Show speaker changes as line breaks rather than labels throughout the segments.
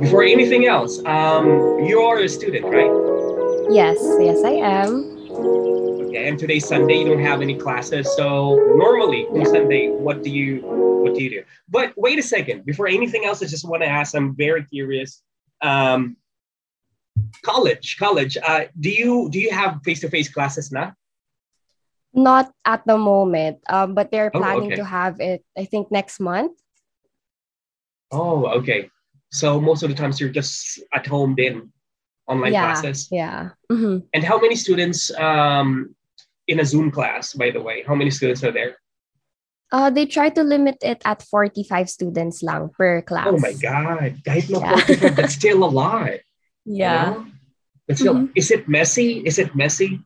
before anything else, um, you are a student, right?
Yes, yes, I am.
Okay, and today's Sunday. You don't have any classes, so normally on Sunday, what do you what do you do? But wait a second. Before anything else, I just want to ask. I'm very curious. Um, college, college. Uh, do you do you have face to face classes now?
Not at the moment, um, but they're
Oh,
planning
okay.
to have it. I think next month.
Oh, okay. So most of the times you're just at home then online
yeah,
classes.
yeah. Mhm.
And how many students um, in a Zoom class, by the way? How many students are there?
Uh, they try to limit it at 45 students lang per class.
Oh my God. Kahit na
Yeah.
45, that's still a lot. you
Yeah.
know? But still,
Mhm.
is it messy? Is it messy?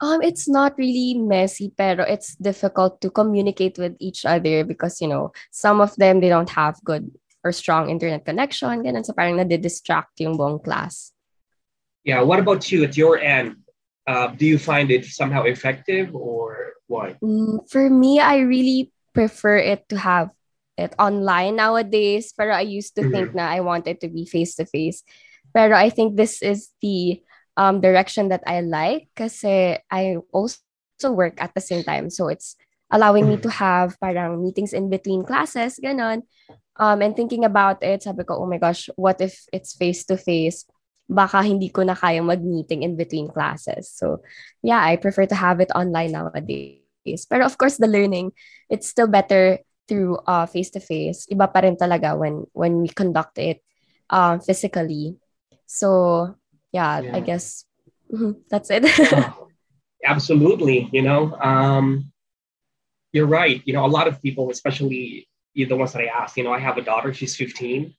Um, it's not really messy, pero it's difficult to communicate with each other because, you know, some of them, they don't have good or strong internet connection, ganun. So parang nadidistract yung buong class.
Yeah. What about you at your end? Uh, do you find it somehow effective or what?
Mm, for me, I really prefer it to have it online nowadays. Pero I used to think na I wanted to be face to face. Pero I think this is the um, direction that I like kasi I also work at the same time. So it's allowing me to have parang meetings in between classes, ganon. Um, and thinking about it, sabi ko, oh my gosh, what if it's face to face? Baka hindi ko na kaya mag-meeting in between classes. So yeah, I prefer to have it online nowadays. Pero of course, the learning, it's still better through uh, face-to-face. Iba pa rin talaga when, when we conduct it uh, physically. So, yeah, I
Yeah.
guess mhm, that's it.
Absolutely. You know, um, you're right. You know, a lot of people, especially the ones that I asked, you know, I have a daughter, she's 15.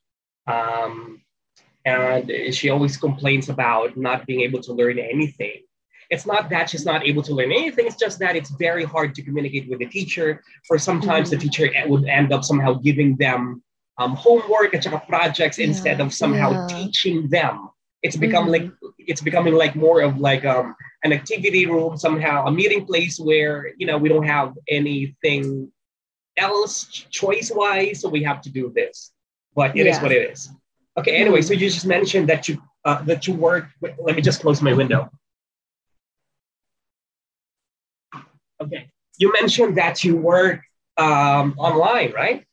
Um, and she always complains about not being able to learn anything. It's not that she's not able to learn anything, it's just that it's very hard to communicate with the teacher. For sometimes the teacher would end up somehow giving them um, homework and projects instead of somehow
yeah.
teaching them. It's become
Mhm.
like it's becoming like more of like um, an activity room somehow, a meeting place where you know we don't have anything else choice wise, so we have to do this. But it is
Yeah.
what it is. Okay. Anyway, so you just mentioned that you uh, that you work. wait, let me just close my window. Okay. You mentioned that you work um, online, right?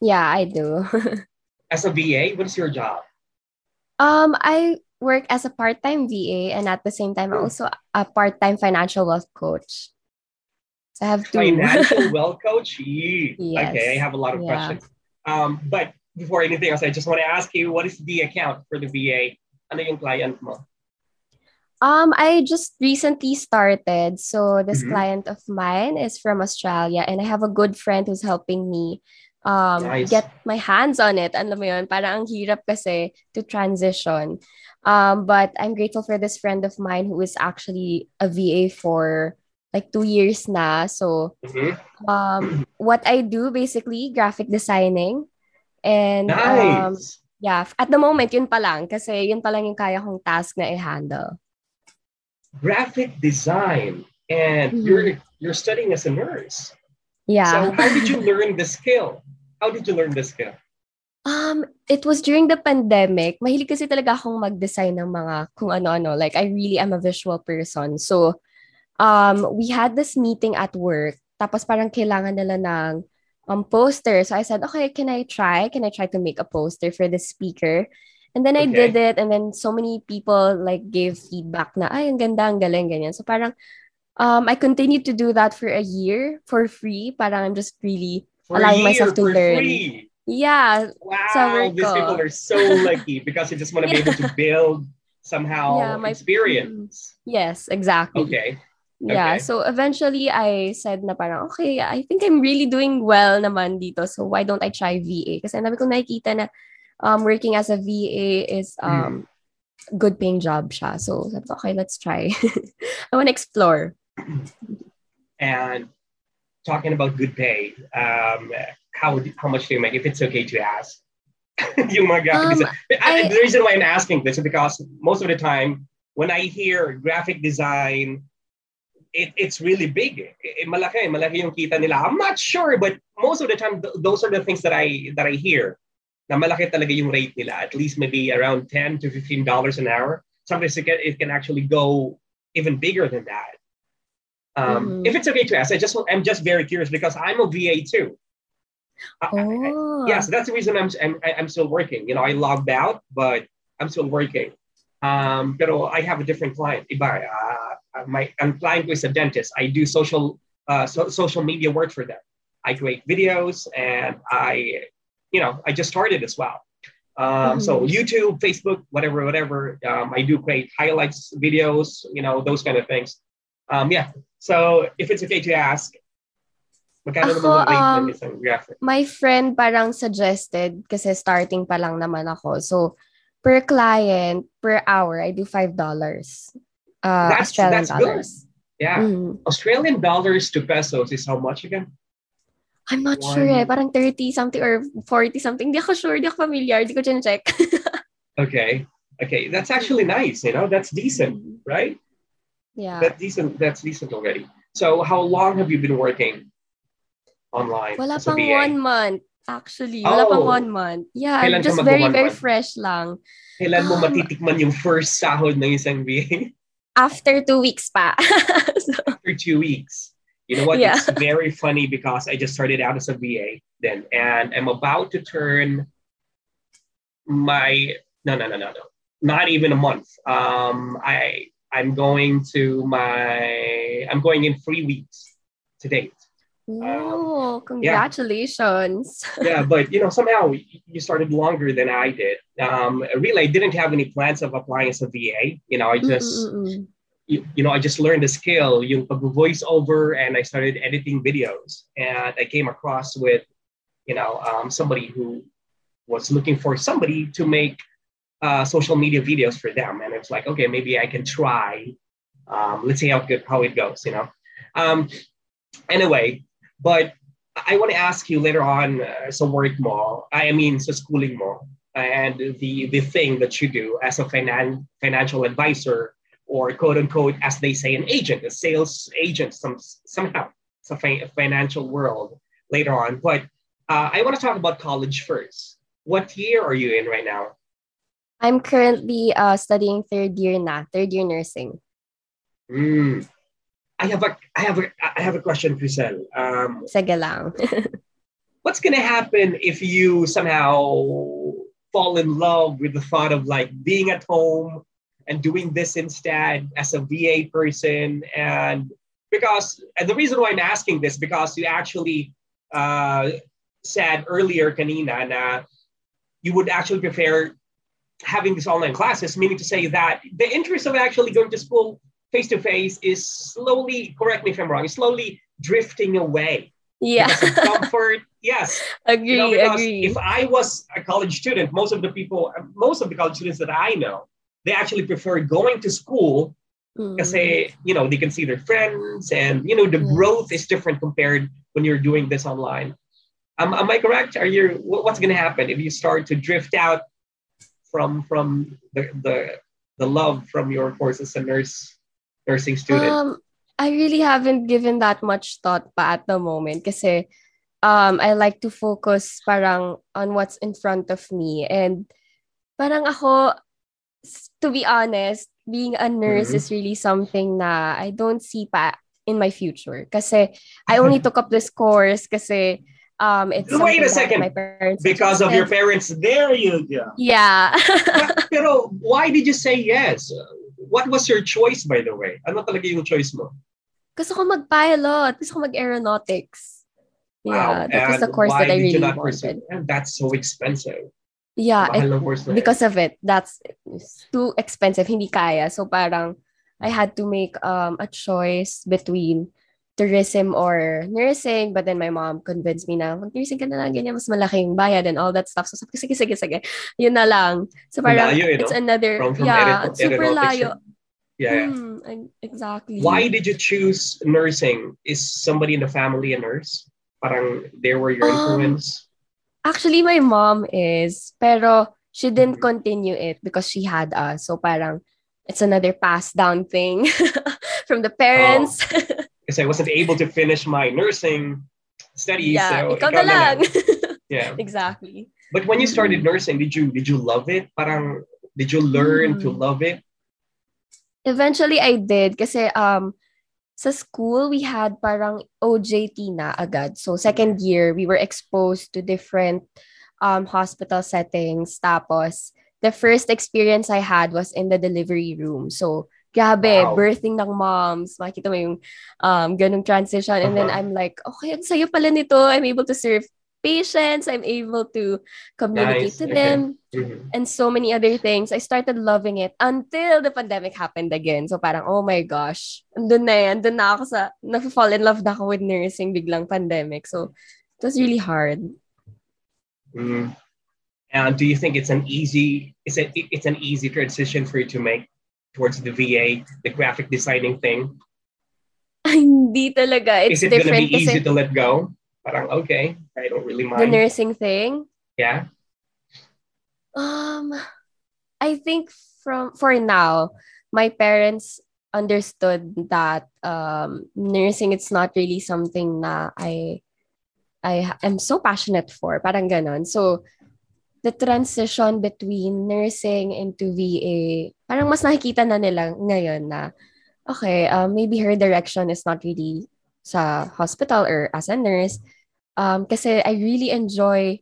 yeah, I do.
As a VA, what is your job?
um, I work as a part-time VA and at the same time
Hmm.
also a part-time financial wealth coach. I have two.
Financial wealth coach.
Yes.
Okay, I have a lot of
Yeah.
questions. Um, but before anything else, I just want to ask you, what is the account for the VA? Ano yung client mo?
Um, I just recently started. So this
Mhm.
client of mine is from Australia and I have a good friend who's helping me um
Nice.
get my hands on it. Alam mo yun, parang ang hirap kasi to transition. Um, but I'm grateful for this friend of mine who is actually a VA for like two years na. So
Mhm.
um what I do basically graphic designing and um
Nice.
yeah, at the moment yun pa lang kasi yun pa lang yung kaya kong task na i-handle.
Graphic design, and
Mhm.
you're you're studying as a nurse.
Yeah.
So how did you learn the skill? How did you learn the skill?
Um, it was during the pandemic. Mahilig kasi talaga akong mag-design ng mga kung ano-ano. Like, I really am a visual person. So, um, we had this meeting at work. Tapos parang kailangan nila ng um, poster. So I said, okay, can I try? Can I try to make a poster for the speaker? And then I
Okay.
did it. And then so many people like gave feedback na, ay, ang ganda, ang galing, ganyan. So parang, um, I continued to do that for a year for free. Parang I'm just really
For
allowing myself to
for
learn.
free.
Yeah,
Wow, these people are so lucky because you just want to be able to build somehow
Yeah, my-
experience.
Yes, exactly.
Okay.
Yeah,
okay.
so eventually I said na parang, okay, I think I'm really doing well naman dito. So why don't I try VA? Kasi dami kong nakikita na um, working as a VA is um, good paying job siya. So sabi ko, okay, let's try. I want to explore.
And talking about good pay, um, how how much do you make? If it's okay to ask. yung mga graphic
Um,
design. I-
I-
the reason why I'm asking this is because most of the time when I hear graphic design, it, it's really big. Eh, malaki, malaki yung kita nila. I'm not sure, but most of the time th- those are the things that I that I hear. na malaki talaga yung rate nila. At least maybe around 10 to 15 dollars an hour. Sometimes it can, it can actually go even bigger than that. Um,
Mhm.
If it's okay to ask, I just I'm just very curious because I'm a VA too. I- I-
Oh.
yes, that's the reason I'm, I'm I'm still working. You know, I logged out, but I'm still working. Um, pero I have a different client. Iba, uh, my ang client ko is a dentist. I do social uh, so, social media work for them. I create videos and I, you know, I just started as well. Um, So
Mhm.
YouTube, Facebook, whatever, whatever. Um, I do create highlights videos, you know, those kind of things. Um, yeah. So if it's okay to ask, magkano
Ako,
naman ang rate
um,
isang graphic?
my friend parang suggested kasi starting pa lang naman ako. So, per client, per hour, I do $5. Uh,
That's-
Australian
that's good.
dollars.
Yeah.
Mm.
Australian dollars to pesos is how much again?
I'm not
One-
sure eh. Parang 30 something or 40 something. Di ako sure. Di ako familiar. Di ko check.
Okay. Okay. That's actually nice. You know, that's decent, right?
yeah.
That's decent. That's decent already. So how long have you been working online?
Wala pang one month. Actually, wala pang
Oh.
one month. Yeah,
Kailan ka
just very, very
month?
fresh lang.
Kailan mo
Um,
matitikman yung first sahod ng isang VA?
After two weeks pa. so,
After two weeks. You know what?
Yeah.
It's very funny because I just started out as a VA then, and I'm about to turn my no no no no no not even a month. Um, I I'm going to my I'm going in three weeks to date.
Oh, congratulations.
yeah, but you know, somehow you started longer than I did. Um, really, I didn't have any plans of applying as a VA. You know, I just, you, you know, I just learned the skill, yung pag-voice over, and I started editing videos. And I came across with, you know, um, somebody who was looking for somebody to make uh, social media videos for them. And it's like, okay, maybe I can try. Um, let's see how good how it goes. You know. Um, anyway, but I want to ask you later on uh, sa work mo, I mean sa schooling mo, and the the thing that you do as a finan- financial advisor or quote unquote, as they say, an agent, a sales agent, some somehow, it's a fi- financial world later on. But uh, I want to talk about college first. What year are you in right now?
I'm currently uh, studying third year na, third year nursing.
Hmm. I have a I have a I have a question, Chriselle. Um,
Sige lang.
what's gonna happen if you somehow fall in love with the thought of like being at home and doing this instead as a VA person? And because and the reason why I'm asking this because you actually uh, said earlier, kanina, na you would actually prefer having these online classes, meaning to say that the interest of actually going to school face to face is slowly, correct me if I'm wrong, is slowly drifting away
yeah.
comfort. Yes,
agree,
you know, because
agree.
if I was a college student, most of the people, most of the college students that I know, they actually prefer going to school
Mm.
kasi you know they can see their friends and you know the
Yes.
growth is different compared when you're doing this online. Um, am I correct? Are you what's going to happen if you start to drift out from from the the the love from your course as a nurse nursing student?
Um, I really haven't given that much thought pa at the moment kasi um, I like to focus parang on what's in front of me and parang ako, to be honest, being a nurse
Mhm.
is really something na I don't see pa in my future kasi I only took up this course kasi um, it's
Wait a second.
my parents
because of your parents, there you go.
Yeah.
But- Pero why did you say yes? What was your choice, by the way? Ano talaga yung choice mo?
Gusto ko mag-pilot. Gusto ko mag-aeronautics. Yeah, that was the course that I really
not pursue?
wanted.
And that's so expensive.
Yeah, it- because of it, that's too expensive. Hindi kaya. So parang I had to make um a choice between tourism or nursing. But then my mom convinced me na mag-nursing ka na lang, ganyan, mas malaking bayad and all that stuff. So sabi ko, sige, sige, sige. Yun na lang. So parang
Layo, eh,
it's another,
From, from
yeah,
aeronaut-
super layo.
Yeah.
Mm, exactly.
Why did you choose nursing? Is somebody in the family a nurse? Parang they were your
Um,
influence?
Actually, my mom is, pero she didn't
Mhm.
continue it because she had us. So parang it's another passed down thing from the parents.
Because I wasn't able to finish my nursing studies.
yeah,
so
ikaw na lang.
Yeah.
exactly.
But when you started
Mm-mm.
nursing, did you did you love it? Parang did you learn to
Mm.
love it?
Eventually, I did. Kasi um, sa school, we had parang OJT na agad. So, second year, we were exposed to different um, hospital settings. Tapos, the first experience I had was in the delivery room. So, grabe,
Wow.
birthing ng moms. Makita mo yung um, ganung transition. And then
Uh-huh.
I'm like, okay, ang sayo pala nito. I'm able to serve patients. I'm able to communicate
Nice.
to
Okay.
them
Mhm.
and so many other things. I started loving it until the pandemic happened again. So parang, oh my gosh, andun na yan. Andun na ako sa, na-fall in love na ako with nursing biglang pandemic. So it was really hard.
Mm. And do you think it's an easy it's a, it's an easy transition for you to make towards the VA, the graphic designing thing?
Hindi talaga. It's
Is it gonna
different
be easy
kasi
to let go? Parang okay, I don't really mind.
the
mind.
nursing thing.
yeah.
Um, I think from for now, my parents understood that um, nursing it's not really something na I I am so passionate for. Parang ganon. So the transition between nursing into VA, parang mas nakikita na nila ngayon na okay, uh, maybe her direction is not really sa hospital or as a nurse. Um, kasi I really enjoy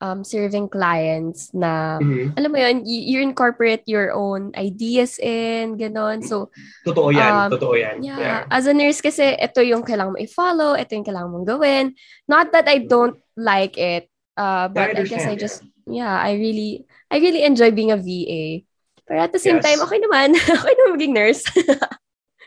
um, serving clients na
Mhm.
alam mo yun, you, you incorporate your own ideas in, ganon. So,
Totoo yan,
Um,
totoo yan.
yeah, as a nurse kasi, ito yung kailangan mo i-follow, ito yung kailangan mong gawin. Not that I don't like it, uh, but I, guess I just, yeah, I really, I really enjoy being a VA. But at the same
Yes.
time, okay naman. okay naman maging nurse.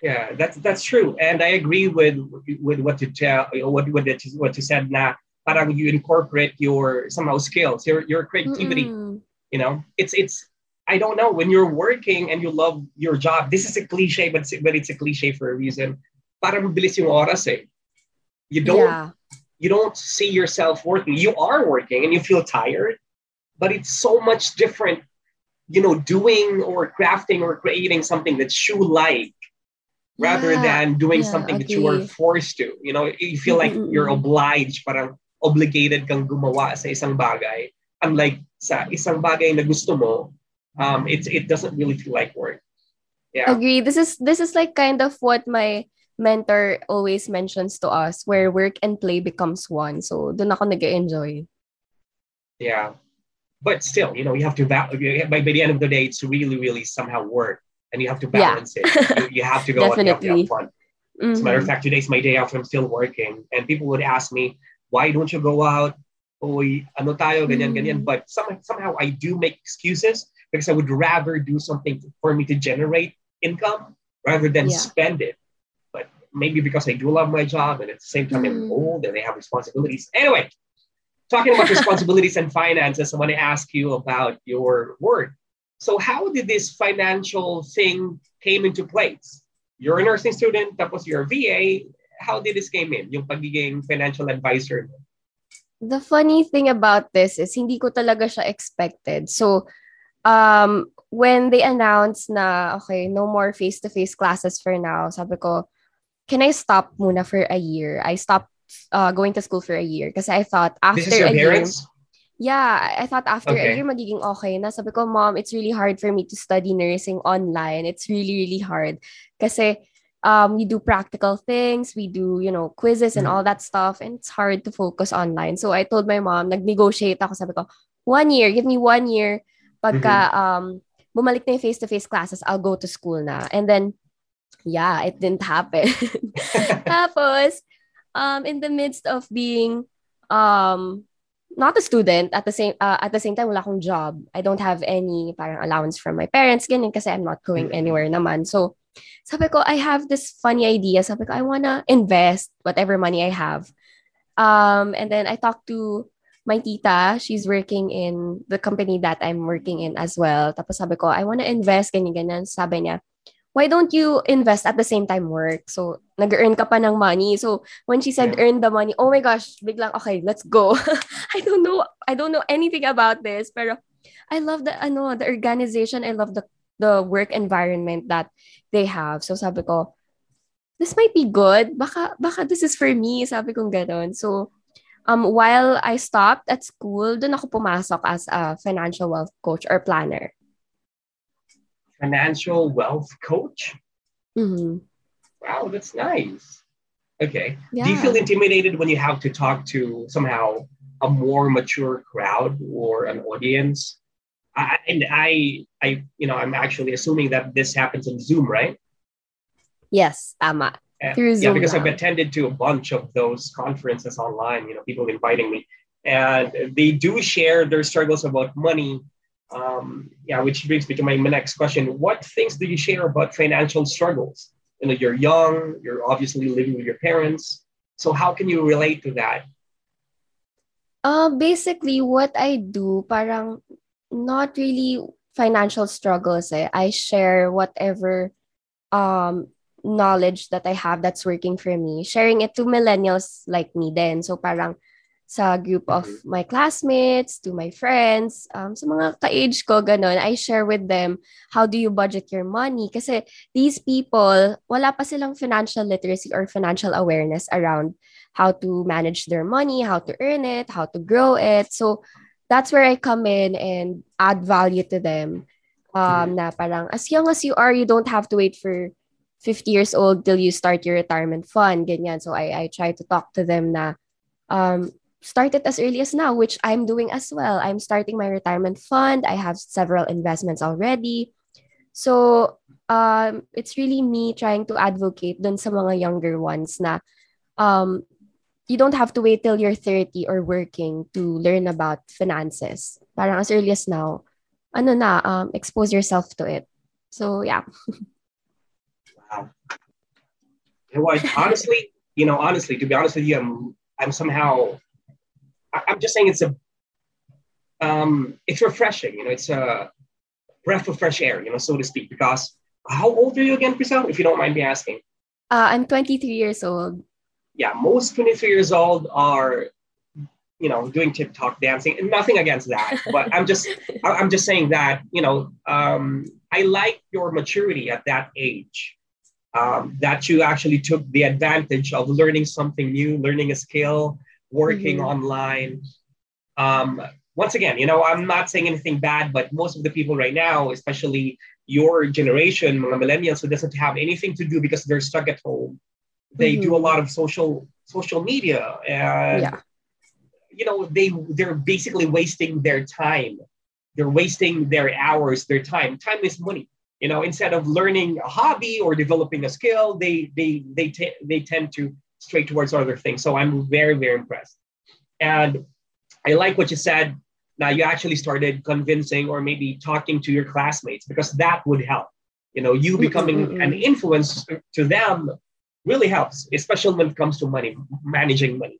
Yeah, that's that's true, and I agree with with what you tell what what you, what you said. Na parang you incorporate your somehow skills, your your creativity.
Mm-mm.
You know, it's it's. I don't know when you're working and you love your job. This is a cliche, but it's, but it's a cliche for a reason. Parang bilis yung oras eh. You don't
Yeah.
you don't see yourself working. You are working and you feel tired, but it's so much different, you know, doing or crafting or creating something that you like rather
Yeah.
than doing
Yeah,
something that you are forced to. You know, you feel like
Mm-mm-mm.
you're obliged, parang obligated kang gumawa sa isang bagay. Unlike sa isang bagay na gusto mo, um, it's it doesn't really feel like work. Yeah.
Agree. This is this is like kind of what my mentor always mentions to us, where work and play becomes one. So doon ako nag-enjoy.
Yeah. But still, you know, you have to val- by, by the end of the day, it's really, really somehow work, and you have to
Yeah.
balance it. You, you have to go out, you have to have fun. As a matter of
Mhm.
fact, today's my day off. I'm still working, and people would ask me, "Why don't you go out? Oy, ano tayo, ganyan, ganyan."
Mm.
But some, somehow I do make excuses because I would rather do something for me to generate income rather than
Yeah.
spend it. But maybe because I do love my job, and at the same time I'm
Mm.
old and I have responsibilities. Anyway, talking about responsibilities and finances, I want to ask you about your work. So, how did this financial thing came into place? You're a nursing student, tapos you're a VA. How did this came in? Yung pagiging financial advisor.
The funny thing about this is hindi ko talaga siya expected. So, um, when they announced na, okay, no more face-to-face classes for now, sabi ko, can I stop muna for a year? I stopped uh, going to school for a year kasi I thought after
This is your
a year, yeah, I thought after
Okay.
a year magiging okay na. Sabi ko, mom, it's really hard for me to study nursing online. It's really, really hard. Kasi um, we do practical things, we do, you know, quizzes and
Mhm.
all that stuff, and it's hard to focus online. So I told my mom, nag-negotiate ako, sabi ko, one year, give me one year. Pagka um, bumalik na yung face-to-face classes, I'll go to school na. And then, yeah, it didn't happen. Tapos, um, in the midst of being um, not a student at the same uh, at the same time wala akong job. I don't have any parang allowance from my parents ganyan kasi I'm not going
Mm.
anywhere naman. So sabi ko I have this funny idea. Sabi ko I wanna invest whatever money I have. Um and then I talked to my tita, she's working in the company that I'm working in as well. Tapos sabi ko, I wanna invest, ganyan, ganyan. Sabi niya, why don't you invest at the same time work? So, nag-earn ka pa ng money. So, when she said
Yeah.
earn the money, oh my gosh, biglang, okay, let's go. I don't know, I don't know anything about this, pero I love the, ano, the organization. I love the, the work environment that they have. So, sabi ko, this might be good. Baka, baka this is for me. Sabi kong ganon. So, um, while I stopped at school, dun ako pumasok as a financial wealth coach or planner.
Financial wealth coach?
Mm-hmm.
Wow, that's nice. Okay.
Yeah.
Do you feel intimidated when you have to talk to somehow a more mature crowd or an audience? I, and I, I, you know, I'm actually assuming that this happens in Zoom, right?
Yes, tama. Through Zoom
yeah, because
lang.
I've attended to a bunch of those conferences online. You know, people inviting me, and they do share their struggles about money. Um, yeah, which brings me to my next question: What things do you share about financial struggles? You know, you're young. You're obviously living with your parents. So how can you relate to that?
Uh, basically, what I do, parang not really financial struggles. Eh. I share whatever um knowledge that I have that's working for me, sharing it to millennials like me then. So parang sa group of my classmates, to my friends, um, sa mga ka-age ko, ganun, I share with them how do you budget your money. Kasi these people, wala pa silang financial literacy or financial awareness around how to manage their money, how to earn it, how to grow it. So that's where I come in and add value to them. Um, na parang, as young as you are, you don't have to wait for 50 years old till you start your retirement fund, ganyan. So I, I try to talk to them na um, start it as early as now, which I'm doing as well. I'm starting my retirement fund. I have several investments already. So um, it's really me trying to advocate dun sa mga younger ones na um, you don't have to wait till you're 30 or working to learn about finances. Parang as early as now, ano na, um, expose yourself to it. So yeah.
wow. Know what? Honestly, you know, honestly, to be honest with you, I'm I'm somehow I'm just saying it's a um it's refreshing, you know, it's a breath of fresh air, you know, so to speak. Because how old are you again, Priscilla, if you don't mind me asking?
Uh, I'm 23 years old.
Yeah, most 23 years old are you know doing TikTok dancing and nothing against that but i'm just i'm just saying that you know um, i like your maturity at that age um, that you actually took the advantage of learning something new learning a skill working
Mhm.
online um, once again you know i'm not saying anything bad but most of the people right now especially your generation mga millennials who doesn't have anything to do because they're stuck at home they do a
Mhm.
lot of social social media and
Yeah.
you know they they're basically wasting their time they're wasting their hours their time time is money you know instead of learning a hobby or developing a skill they they they, t- they tend to stray towards other things. So i'm very very impressed. And i like what you said now you actually started convincing or maybe talking to your classmates because that would help. You know you becoming an influence to them really helps especially when it comes to money managing money.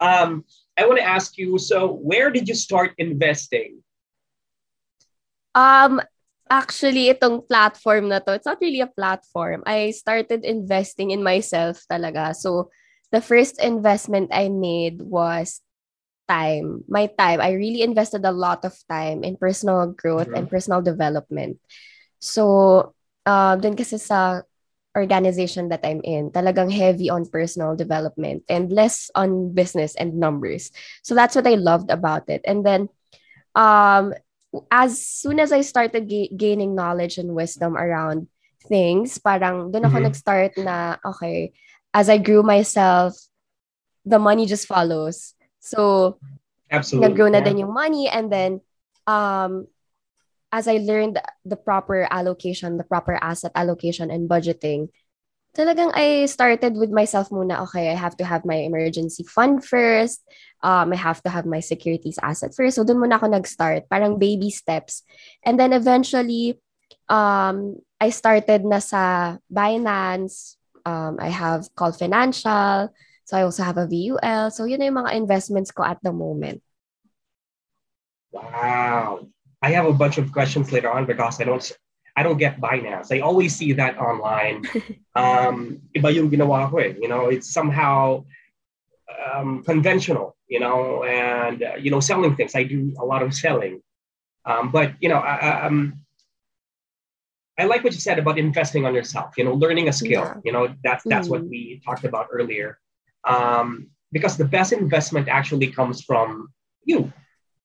Um, I want to ask you so, where did you start investing?
Um, actually, itong platform na to, it's not really a platform. I started investing in myself talaga. So, the first investment I made was time. My time. I really invested a lot of time in personal growth and personal development. So, uh, dun kasi sa organization that I'm in, talagang heavy on personal development and less on business and numbers. So that's what I loved about it. And then um as soon as I started ga- gaining knowledge and wisdom around things, parang doon ako
Mhm.
nag-start na, okay, as I grew myself, the money just follows. So,
Absolutely.
nag-grow na
yeah.
din yung money and then um as I learned the proper allocation, the proper asset allocation and budgeting, talagang I started with myself muna, okay, I have to have my emergency fund first. Um, I have to have my securities asset first. So, doon muna ako nag-start. Parang baby steps. And then eventually, um, I started na sa Binance. Um, I have COL Financial. So, I also have a VUL. So, yun na yung mga investments ko at the moment.
Wow. I have a bunch of questions later on because I don't I don't get Binance. I always see that online. Um, iba yung ginawa ko eh. You know, it's somehow um, conventional, you know, and, uh, you know, selling things. I do a lot of selling. Um, but, you know, I, I, um, I like what you said about investing on yourself, you know, learning a skill.
Yeah.
You know, that's, that's what
Mhm.
we talked about earlier. Um, because the best investment actually comes from you.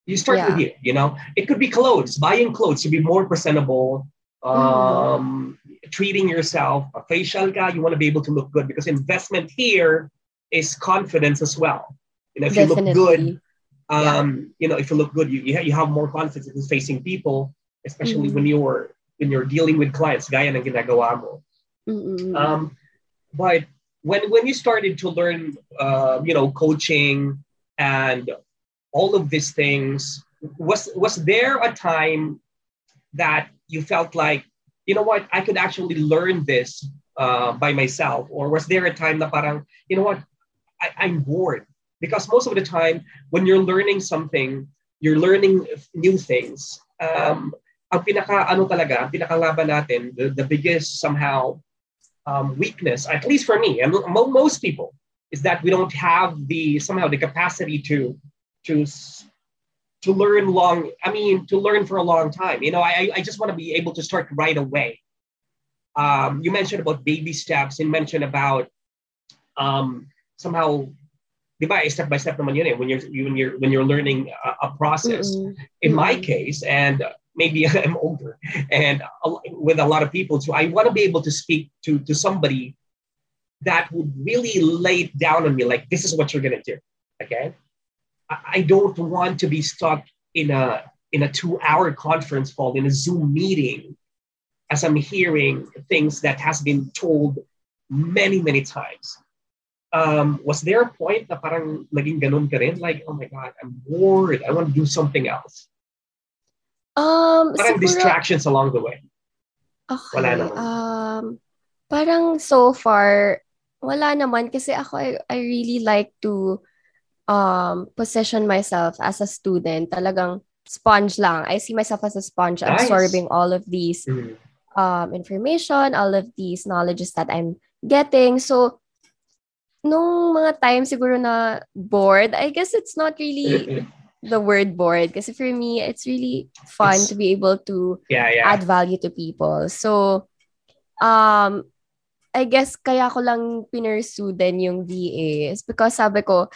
You start
Yeah.
with you, you know. It could be clothes, buying clothes to be more presentable, um, treating yourself, a facial guy, you want to be able to look good because investment here is confidence as well. You know, if you look good,
Yeah.
um, you know, if you look good, you, you, have more confidence in facing people, especially
Mhm.
when you're when you're dealing with clients, gaya ng ginagawa mo.
Mm-mm.
Um, but when when you started to learn, uh, you know, coaching and all of these things, was was there a time that you felt like, you know what, I could actually learn this uh, by myself, or was there a time that parang, you know what, I, I'm bored because most of the time when you're learning something, you're learning new things. Um, ang pinaka ano talaga, pinakalaban natin, the, the biggest somehow um, weakness, at least for me, and mo- most people, is that we don't have the somehow the capacity to to to learn long. I mean, to learn for a long time. You know, I I just want to be able to start right away. Um, you mentioned about baby steps. You mentioned about um, somehow, di ba, step by step naman yun eh, when you're when you're when you're learning a, a process
Mm-mm.
in my
Mm.
case, and maybe I'm older, and with a lot of people so I want to be able to speak to to somebody that would really lay it down on me, like this is what you're gonna do. Okay, I, don't want to be stuck in a in a two hour conference call in a Zoom meeting, as I'm hearing things that has been told many many times. Um, was there a point na parang naging ganun ka rin? Like, oh my God, I'm bored. I want to do something else.
Um,
Parang
siguro,
distractions along the way.
okay.
Wala naman.
Um, parang so far, wala naman kasi ako, I, I really like to um position myself as a student. Talagang sponge lang. I see myself as a sponge
Nice.
absorbing all of these
Mm.
um, information, all of these knowledges that I'm getting. So, nung mga time siguro na bored, I guess it's not really the word bored. Kasi for me, it's really fun
It's-
to be able to
yeah, yeah.
add value to people. So, um, I guess kaya ko lang pinursue din yung VA is because sabi ko,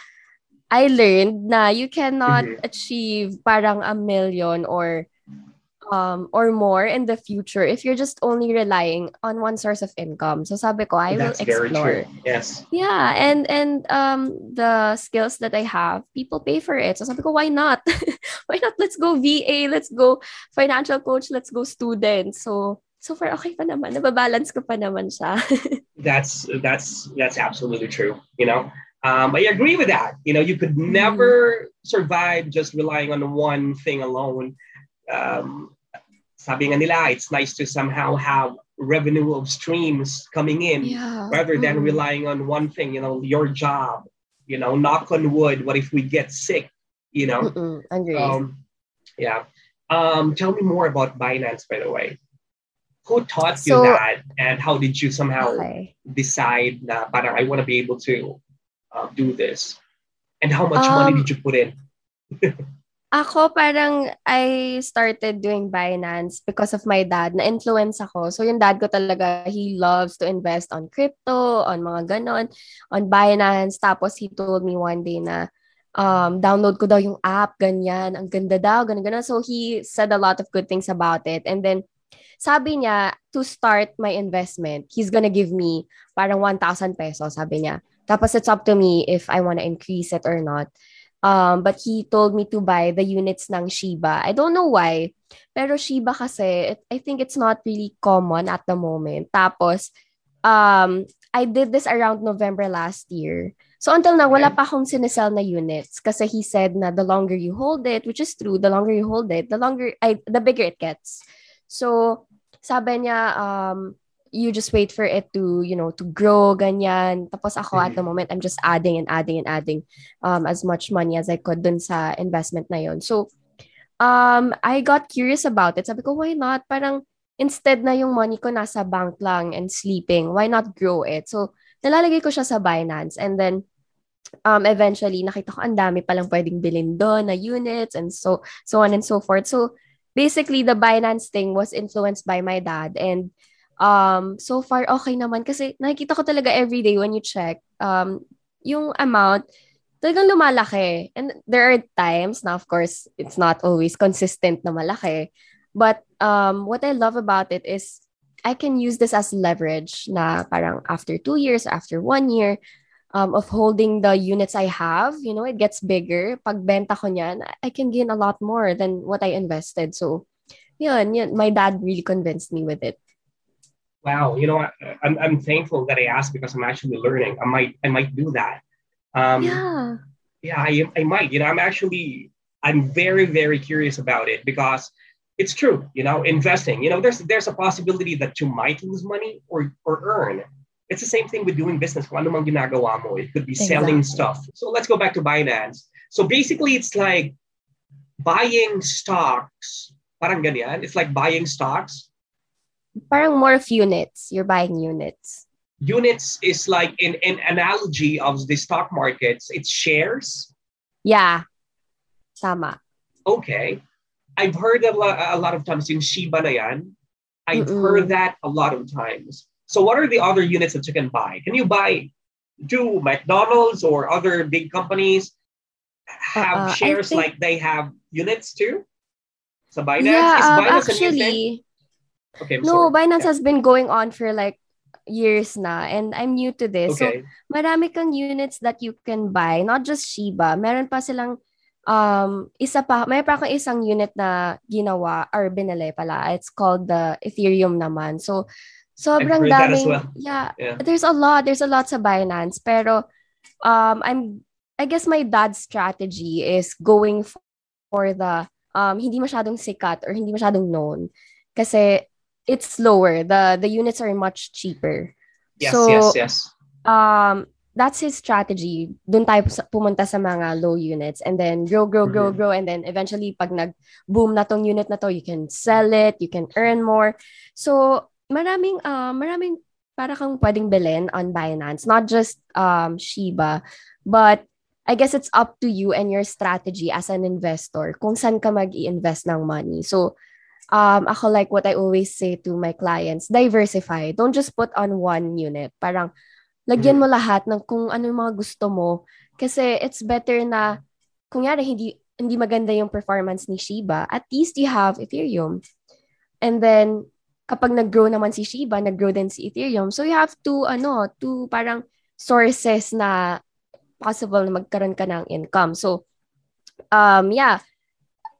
I learned na you cannot
Mhm.
achieve parang a million or um or more in the future if you're just only relying on one source of income. So sabi ko, I will
That's very
explore.
Yes.
Yeah, and and um the skills that I have, people pay for it. So sabi ko, why not? why not? Let's go VA, let's go financial coach, let's go student. So so far okay pa naman, nababalance ko pa naman siya.
That's that's that's absolutely true. You know, um, I agree with that. You know, you could
Mm-hmm.
never survive just relying on one thing alone. Um, sabi nga nila, it's nice to somehow have revenue of streams coming in
yeah.
rather than
Mm.
relying on one thing. You know, your job. You know, knock on wood. What if we get sick? You know.
Mm-mm.
Um, yeah. Um, tell me more about Binance, by the way. Who taught you
So-
that, and how did you somehow
okay.
decide na parang I want to be able to uh, do this? And how much money
Um,
did you put in?
Ako parang I started doing Binance because of my dad. Na-influence ako. So yung dad ko talaga, he loves to invest on crypto, on mga ganon, on Binance. Tapos he told me one day na um, download ko daw yung app, ganyan. Ang ganda daw, ganun, ganun. So he said a lot of good things about it. And then sabi niya, to start my investment, he's gonna give me parang 1,000 pesos, sabi niya. Tapos it's up to me if I wanna increase it or not. Um, but he told me to buy the units ng Shiba. I don't know why. Pero Shiba kasi, it, I think it's not really common at the moment. Tapos, um, I did this around November last year. So until now, wala pa akong sinesell na units. Kasi he said na the longer you hold it, which is true, the longer you hold it, the longer, I, the bigger it gets. So, sabi niya, um, you just wait for it to, you know, to grow, ganyan. Tapos ako at the moment, I'm just adding and adding and adding um, as much money as I could dun sa investment na yon. So, um, I got curious about it. Sabi ko, why not? Parang, instead na yung money ko nasa bank lang and sleeping, why not grow it? So, nalalagay ko siya sa Binance. And then, um, eventually, nakita ko ang dami palang pwedeng bilhin doon na units and so, so on and so forth. So, basically, the Binance thing was influenced by my dad. And um, so far, okay naman. Kasi nakikita ko talaga every day when you check, um, yung amount, talagang lumalaki. And there are times na, of course, it's not always consistent na malaki. But um, what I love about it is I can use this as leverage na parang after two years, after one year um, of holding the units I have, you know, it gets bigger. Pag benta ko niyan, I can gain a lot more than what I invested. So, yun, yun, my dad really convinced me with it.
Wow, you know, I, I'm, I'm thankful that I asked because I'm actually learning. I might I might do that. Um,
yeah.
Yeah, I, I might. You know, I'm actually I'm very very curious about it because it's true. You know, investing. You know, there's there's a possibility that you might lose money or or earn. It's the same thing with doing business. Kung ano mang ginagawa mo, it could be selling exactly. stuff. So let's go back to Binance. So basically, it's like buying stocks. Parang ganyan. It's like buying stocks.
Parang more of units. You're buying units.
Units is like in an analogy of the stock markets it's shares.
Yeah. Sama
okay. I've heard a lot, a lot of times in shiba na yan i've Mm-mm. heard that a lot of times. So what are the other units that you can buy? Can you buy do mcdonald's or other big companies have uh, shares think... like they have units too? So binance
yeah, is um, binance actually Okay, no, sorry. Binance yeah. has been going on for like years na and I'm new to this. Okay. So, marami kang units that you can buy, not just Shiba. Meron pa silang um isa pa, may pa akong isang unit na ginawa or binili pala. It's called the Ethereum naman. So, sobrang daming well. yeah, yeah, there's a lot, there's a lot sa Binance, pero um I'm I guess my dad's strategy is going for the um hindi masyadong sikat or hindi masyadong known kasi it's lower. The the units are much cheaper.
Yes, so, yes, yes.
Um, that's his strategy. Doon tayo pumunta sa mga low units and then grow, grow, grow, mm-hmm. grow and then eventually pag nag-boom na tong unit na to, you can sell it, you can earn more. So, maraming uh, maraming para kang pwedeng bilhin on Binance, not just um Shiba, but I guess it's up to you and your strategy as an investor kung saan ka mag-i-invest ng money. So, um, ako like what I always say to my clients, diversify. Don't just put on one unit. Parang, lagyan mo mm. lahat ng kung ano yung mga gusto mo. Kasi it's better na, kung yari, hindi, hindi maganda yung performance ni Shiba, at least you have Ethereum. And then, kapag nag-grow naman si Shiba, nag-grow din si Ethereum. So, you have to, ano, to parang sources na possible na magkaroon ka ng income. So, um, yeah,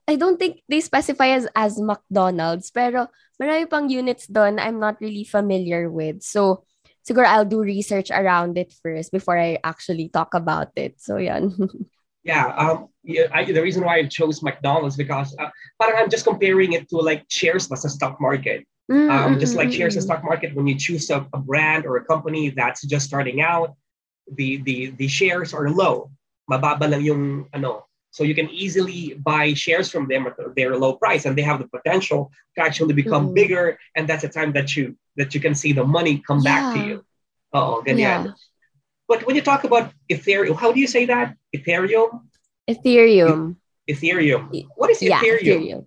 I don't think they specify as, as McDonald's, pero marami pang units doon I'm not really familiar with. So, siguro I'll do research around it first before I actually talk about it. So, yan.
yeah, um, yeah I, the reason why I chose McDonald's because uh, parang I'm just comparing it to like shares as a stock market. Mm-hmm. Um, just like shares a stock market, when you choose a, a brand or a company that's just starting out, the the the shares are low. Mababa lang yung ano so you can easily buy shares from them at their low price, and they have the potential to actually become mm. bigger. And that's the time that you that you can see the money come yeah. back to you. Oh, good. yeah. But when you talk about Ethereum, how do you say that? Ethereum.
Ethereum.
Ethereum. What is Ethereum? Yeah, Ethereum.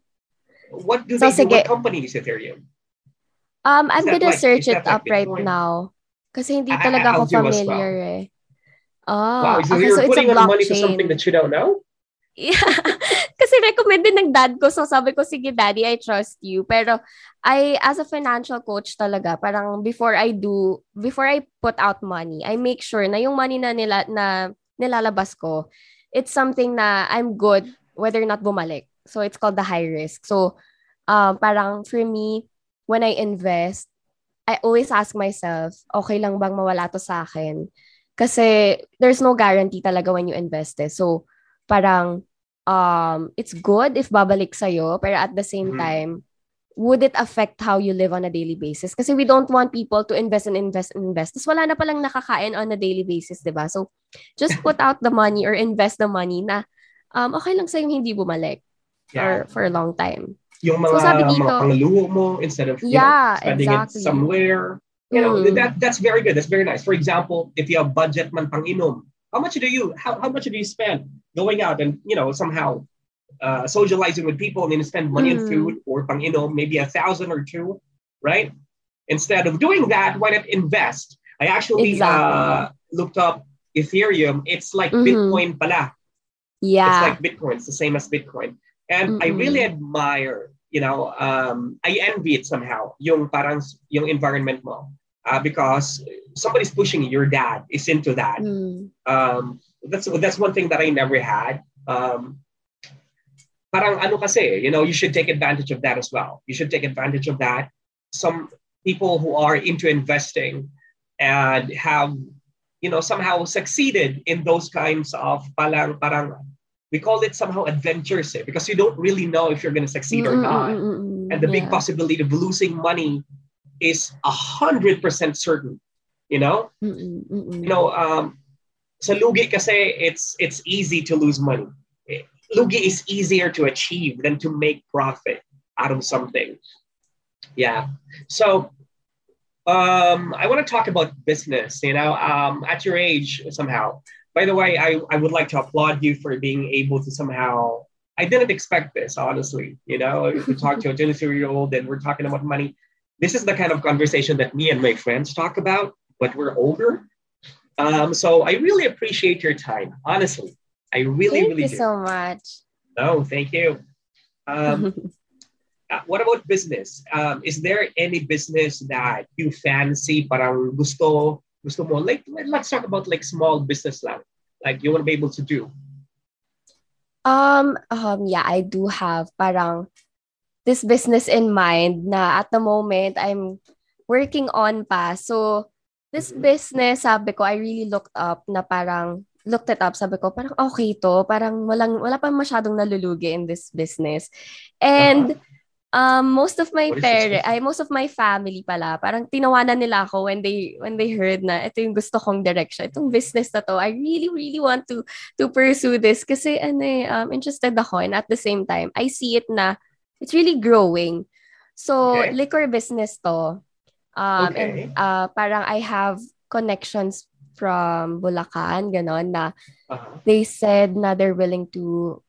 What do so, they do? What company is Ethereum?
Um, I'm gonna like, search it up right now. Kasi hindi talaga I, ako familiar well. eh. Oh,
wow, so okay, you're so putting on money to something that you don't know?
Kasi recommended ng dad ko. So sabi ko, sige daddy, I trust you. Pero I, as a financial coach talaga, parang before I do, before I put out money, I make sure na yung money na nila, na nilalabas ko, it's something na I'm good whether or not bumalik. So it's called the high risk. So um, parang for me, when I invest, I always ask myself, okay lang bang mawala to sa akin? Kasi there's no guarantee talaga when you invest eh. So parang um, it's good if babalik sa'yo, pero at the same mm-hmm. time, would it affect how you live on a daily basis? Kasi we don't want people to invest and invest and invest. Tapos wala na palang nakakain on a daily basis, di ba? So, just put out the money or invest the money na um, okay lang sa'yo hindi bumalik yeah. for, for a long time.
Yung mga, so, sabi dito, mga pangluho mo instead of you yeah, know, spending exactly. it somewhere. You know, mm. that, that's very good. That's very nice. For example, if you have budget man pang inom, how much do you how, how much do you spend going out and you know somehow uh, socializing with people and then spend money mm. on food or pang you know maybe a thousand or two right instead of doing that why not invest i actually exactly. uh, looked up Ethereum, it's like mm-hmm. Bitcoin pala.
Yeah.
It's like Bitcoin. It's the same as Bitcoin. And mm-hmm. I really admire, you know, um, I envy it somehow, yung parang yung environment mo. Uh, because somebody's pushing your dad is into that. Mm. Um, that's that's one thing that I never had. Um, parang ano kasi, you know, you should take advantage of that as well. You should take advantage of that. Some people who are into investing and have you know somehow succeeded in those kinds of parang parang we call it somehow adventures eh, because you don't really know if you're going to succeed mm-hmm, or not mm-hmm, and the yeah. big possibility of losing money is a hundred percent certain you know mm-hmm, you know um sa lugi kasi it's it's easy to lose money lugi is easier to achieve than to make profit out of something yeah. So um, I want to talk about business, you know, um, at your age somehow. By the way, I, I would like to applaud you for being able to somehow, I didn't expect this, honestly, you know, to talk to a 23 year old and we're talking about money. This is the kind of conversation that me and my friends talk about, but we're older. Um, so I really appreciate your time, honestly. I really,
thank
really
you
do.
so much.
No, thank you. Um, uh, what about business? Um, is there any business that you fancy parang gusto gusto mo like let's talk about like small business lang like you want to be able to do
um um yeah I do have parang this business in mind na at the moment I'm working on pa. So this mm-hmm. business sabi ko I really looked up na parang looked it up sabi ko parang okay to. Parang walang wala pa masyadong nalulugi in this business. And uh-huh. Um, most of my parents, ay most of my family pala, parang tinawanan nila ako when they when they heard na ito yung gusto kong direction, itong business na to. I really really want to to pursue this kasi ano eh, um, interested ako and at the same time, I see it na it's really growing. So, okay. liquor business to. Um, okay. and uh, parang I have connections from Bulacan, ganon, na uh-huh. they said na they're willing to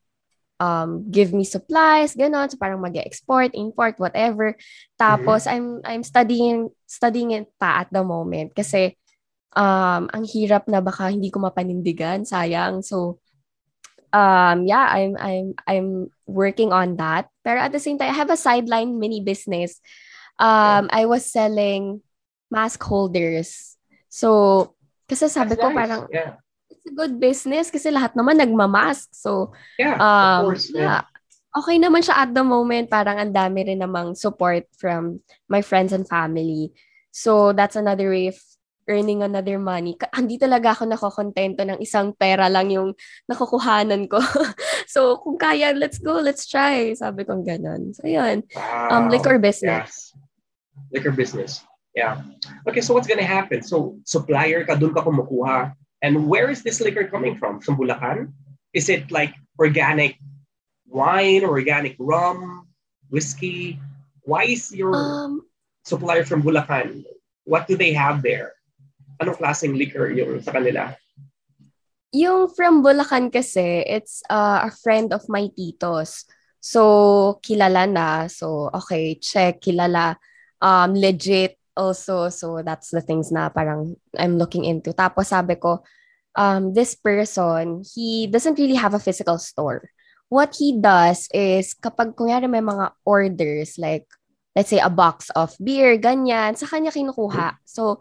um, give me supplies, ganon. So parang mag-export, import, whatever. Tapos mm-hmm. I'm I'm studying studying it pa at the moment kasi um, ang hirap na baka hindi ko mapanindigan, sayang. So um, yeah, I'm I'm I'm working on that. Pero at the same time, I have a sideline mini business. Um, I was selling mask holders. So, kasi sabi That's ko nice. parang
yeah
it's a good business kasi lahat naman nagmamask. So,
yeah, um, of course.
Yeah. Okay naman siya at the moment. Parang ang dami rin namang support from my friends and family. So, that's another way of earning another money. Hindi talaga ako nakokontento ng isang pera lang yung nakukuhanan ko. so, kung kaya, let's go, let's try. Sabi ko ganun. So, yun. Wow. Um, liquor business.
Yes. Liquor business. Yeah. Okay, so what's gonna happen? So, supplier ka, dun ka kumukuha and where is this liquor coming from? From Bulacan? Is it like organic wine, organic rum, whiskey? Why is your um, supplier from Bulacan? What do they have there? Anong klaseng liquor yung sa kanila?
Yung from Bulacan kasi, it's uh, a friend of my titos. So, kilala na. So, okay, check, kilala. Um, legit also. So that's the things na parang I'm looking into. Tapos sabi ko, um, this person, he doesn't really have a physical store. What he does is kapag kunyari may mga orders like let's say a box of beer, ganyan, sa kanya kinukuha. So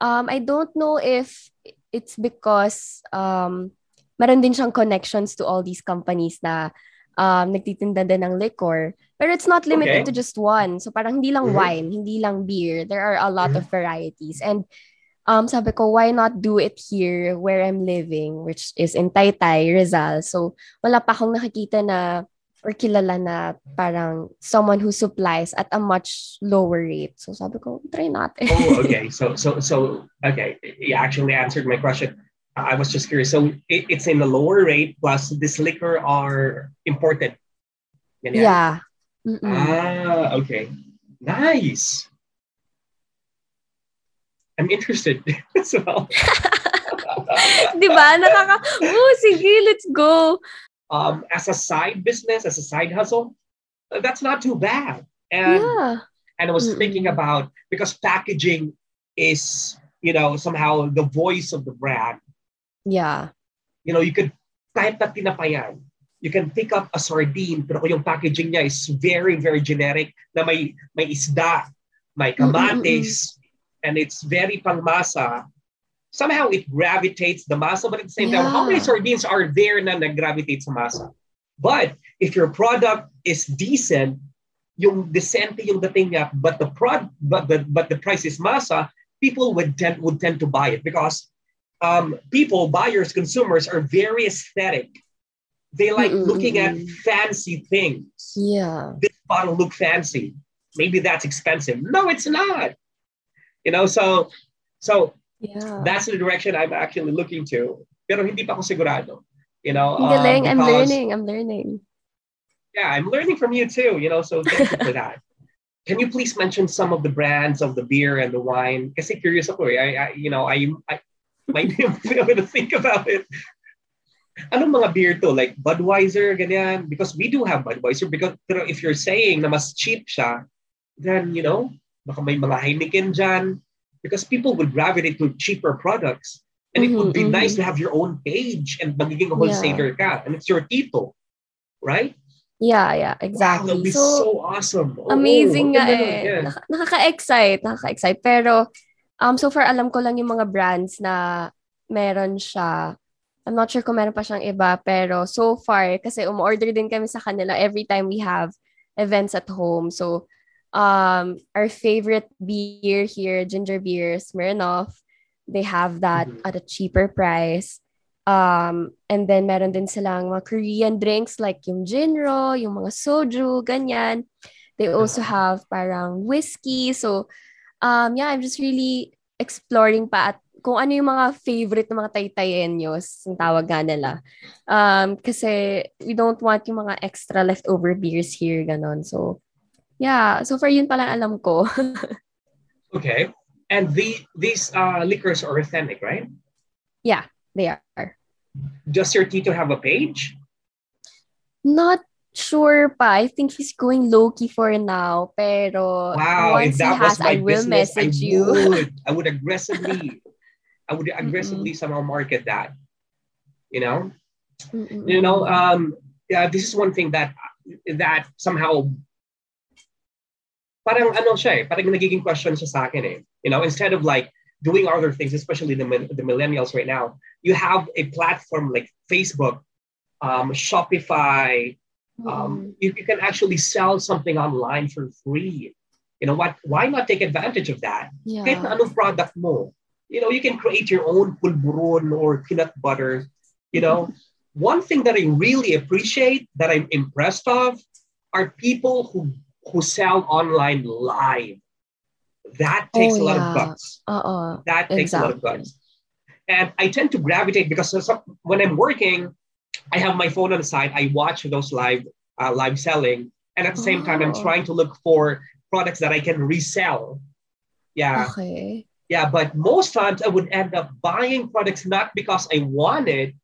um, I don't know if it's because um, meron din siyang connections to all these companies na um, nagtitinda din ng liquor. Pero it's not limited okay. to just one. So parang hindi lang mm-hmm. wine, hindi lang beer. There are a lot mm-hmm. of varieties. And um, sabi ko, why not do it here where I'm living, which is in Taytay, Rizal. So wala pa akong nakikita na or kilala na parang someone who supplies at a much lower rate. So sabi ko, try natin.
oh, okay. So, so, so, okay. You actually answered my question. I was just curious. So it, it's in the lower rate plus this liquor are imported.
Ganyan? Yeah.
Mm-mm. Ah, okay. Nice. I'm interested as well.
Di ba? Nakaka, oh, sige, let's go.
Um, as a side business, as a side hustle, that's not too bad. And, yeah. and I was mm thinking about, because packaging is, you know, somehow the voice of the brand
Yeah.
You know, you could, kahit na tinapayan, you can pick up a sardine, pero yung packaging niya is very, very generic, na may, may isda, may kamatis, and it's very pangmasa, somehow it gravitates the masa, but at the same time, how many
Yeah.
sardines are there na nag-gravitate sa masa? But if your product is decent, yung decente yung dating niya, but the prod, but the but the price is masa, people would tend would tend to buy it because um, people, buyers, consumers are very aesthetic. They like
Mm-mm,
looking at fancy things.
Yeah.
This bottle look fancy. Maybe that's expensive. No, it's not. You know, so so
Yeah.
that's the direction I'm actually looking to. Pero hindi pa ako sigurado. You know, um,
galing. I'm learning. I'm learning.
Yeah, I'm learning from you too. You know, so thank you for that. Can you please mention some of the brands of the beer and the wine? Kasi curious ako eh. I, I you know, I, I might be able to think about it. Anong mga beer to? Like Budweiser, ganyan? Because we do have Budweiser. Because, pero if you're saying na mas cheap siya, then, you know, baka may mga Heineken dyan. Because people would gravitate to cheaper products. And it would be
Mhm,
nice
mhm.
to have your own page and magiging wholesaler ka. And it's your tito. Right?
Yeah, yeah,
Wow,
exactly.
that'd be
so,
so, awesome. Oo,
amazing nga eh.
yeah.
Naka- nakaka-excite, nakaka-excite. Pero, um, so far, alam ko lang yung mga brands na meron siya. I'm not sure kung meron pa siyang iba, pero so far, kasi umorder din kami sa kanila every time we have events at home. So, um, our favorite beer here, ginger beer, Smirnoff, they have that
Mhm.
at a cheaper price. Um, and then meron din silang mga Korean drinks like yung Jinro, yung mga soju, ganyan. They also have parang whiskey. So, um, yeah, I'm just really exploring pa at kung ano yung mga favorite ng mga taytayenyos, yung tawag nga nila. Um, kasi we don't want yung mga extra leftover beers here, ganon. So, yeah. So, far yun palang alam ko.
Okay. And the these uh, liquors are authentic, right?
Yeah, they are.
Does your Tito have a page?
Not sure pa. I think he's going low-key for now. Pero
Wow,
once
if
he
that
has,
was my
I will
business,
message
I
you.
would. I would aggressively, I would aggressively somehow market that. You know,
Mm-mm.
you know. Um, yeah, this is one thing that that somehow parang ano siya eh, parang nagiging question siya sa akin eh. You know, instead of like doing other things, especially the, the millennials right now, you have a platform like Facebook, um, Shopify, um, you, you can actually sell something online for free. You know what? Why not take advantage of that? Kahit na anong product mo. You know, you can create your own pulburon or peanut butter. You know, one thing that I really appreciate, that I'm impressed of, are people who who sell online live. That takes
Oh,
a lot of
yeah.
guts.
Oo.
That takes a lot of
Exactly.
guts. And I tend to gravitate because when I'm working, I have my phone on the side. I watch those live uh, live selling, and at the same time, I'm
Oh.
trying to look for products that I can resell. Yeah,
Okay.
yeah. But most times, I would end up buying products not because I wanted.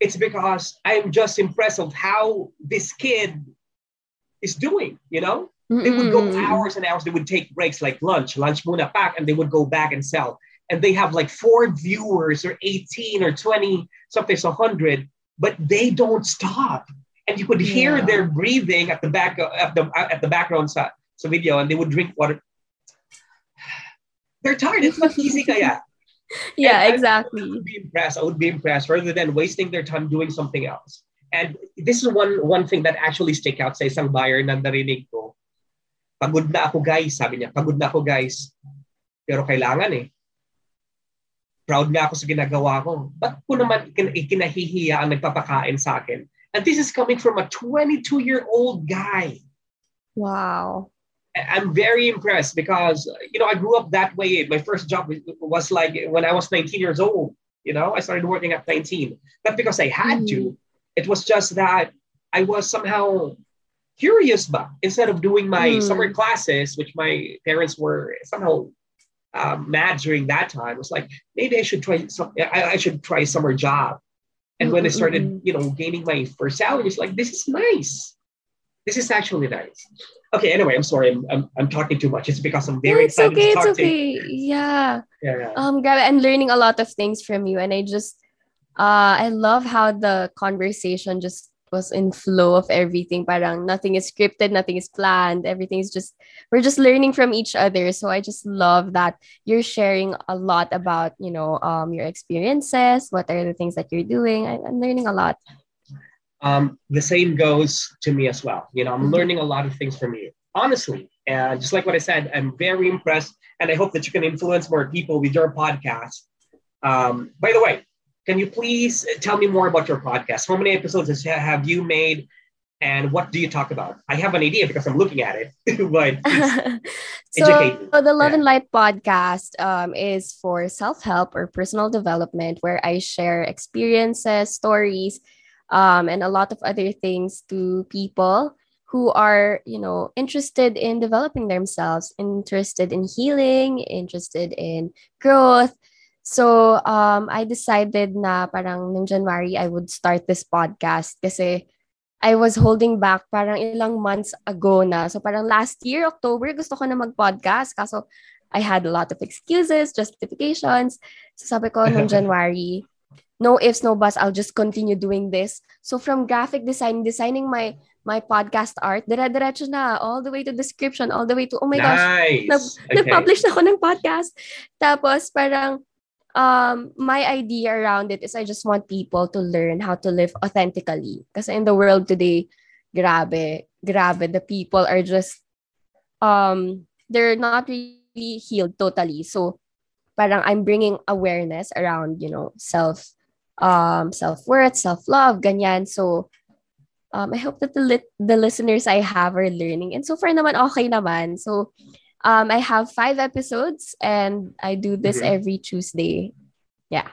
It's because I'm just impressed of how this kid is doing. You know, they would go
mm-hmm.
hours and hours. They would take breaks like lunch, lunch muna pack, and they would go back and sell. And they have like four viewers or 18 or 20, sometimes 100, but they don't stop. And you could hear
Yeah.
their breathing at the back at the at the background sa, sa video, and they would drink water. They're tired. It's not easy kaya.
Yeah,
And I- I would be impressed. I would be impressed rather than wasting their time doing something else. And this is one one thing that actually stick out sa isang buyer na narinig ko. Pagod na ako guys, sabi niya. Pagod na ako guys. Pero kailangan eh. Proud nga ako sa ginagawa ko. Ba't ko naman ikin- ikinahihiya ang nagpapakain sa akin? And this is coming from a 22-year-old guy.
Wow.
I'm very impressed because you know I grew up that way. My first job was- like when I was 19 years old. You know, I started working at 19. Not because I had to. It was just that I was somehow curious. But instead of doing my
Mm.
summer classes, which my parents were somehow um, mad during that time, was like maybe I should try some. I, I should try a summer job. And when I started, you know, gaining my first salary, it's like this is nice. This is actually nice. Okay, anyway, I'm sorry. I'm, I'm, I'm talking too much. It's because I'm very
Yeah, it's
excited
okay.
to
It's
talk to you.
okay. Yeah.
Yeah.
Um, grabe, I'm learning a lot of things from you, and I just Uh, I love how the conversation just was in flow of everything. Parang nothing is scripted, nothing is planned. Everything is just we're just learning from each other. So I just love that you're sharing a lot about you know um your experiences. What are the things that you're doing? I, I'm learning a lot.
Um, the same goes to me as well. You know, I'm
Mhm.
learning a lot of things from you, honestly. And just like what I said, I'm very impressed, and I hope that you can influence more people with your podcast. Um, by the way, can you please tell me more about your podcast? How many episodes have you made, and what do you talk about? I have an idea because I'm looking at it, but please
so the Love
Yeah.
and Light podcast um, is for self-help or personal development where I share experiences, stories, um, and a lot of other things to people who are, you know, interested in developing themselves, interested in healing, interested in growth. So um, I decided na parang nung January I would start this podcast kasi I was holding back parang ilang months ago na. So parang last year, October, gusto ko na mag-podcast. Kaso I had a lot of excuses, justifications. So sabi ko nung January, no ifs, no buts, I'll just continue doing this. So from graphic design, designing my my podcast art, dire-diretso na, all the way to description, all the way to, oh my gosh,
nice. Okay.
nag-publish na ako ng podcast. Tapos parang um my idea around it is I just want people to learn how to live authentically. Kasi in the world today, grabe, grabe, the people are just um they're not really healed totally. So parang I'm bringing awareness around, you know, self um self-worth, self-love, ganyan. So um I hope that the lit- the listeners I have are learning. And so far naman okay naman. So um, I have five episodes and I do this
Mhm.
every Tuesday. Yeah.